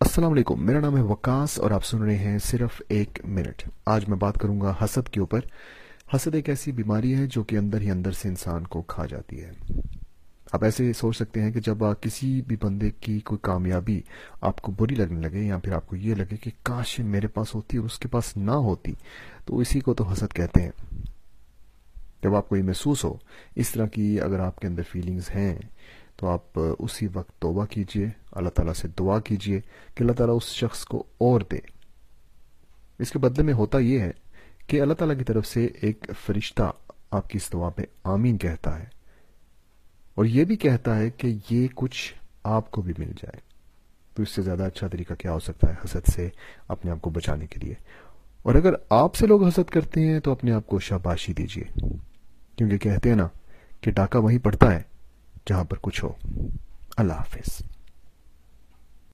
السلام علیکم، میرا نام ہے وکاس اور آپ سن رہے ہیں صرف ایک منٹ۔ آج میں بات کروں گا حسد کے اوپر۔ حسد ایک ایسی بیماری ہے جو کہ اندر ہی اندر سے انسان کو کھا جاتی ہے۔ آپ ایسے سوچ سکتے ہیں کہ جب کسی بھی بندے کی کوئی کامیابی آپ کو بری لگنے لگے یا پھر آپ کو یہ لگے کہ کاش میرے پاس ہوتی اور اس کے پاس نہ ہوتی، تو اسی کو تو حسد کہتے ہیں۔ جب آپ کو یہ محسوس ہو، اس طرح کی اگر آپ کے اندر فیلنگز ہیں، تو آپ اسی وقت توبہ کیجیے۔ اللہ تعالیٰ سے دعا کیجیے کہ اللہ تعالیٰ اس شخص کو اور دے۔ اس کے بدلے میں ہوتا یہ ہے کہ اللہ تعالیٰ کی طرف سے ایک فرشتہ آپ کی اس دعا پہ آمین کہتا ہے اور یہ بھی کہتا ہے کہ یہ کچھ آپ کو بھی مل جائے۔ تو اس سے زیادہ اچھا طریقہ کیا ہو سکتا ہے حسد سے اپنے آپ کو بچانے کے لیے۔ اور اگر آپ سے لوگ حسد کرتے ہیں تو اپنے آپ کو شاباشی دیجیے کیونکہ کہتے ہیں نا کہ ڈاکہ وہیں پڑتا ہے جہاں پر کچھ ہو۔ اللہ حافظ۔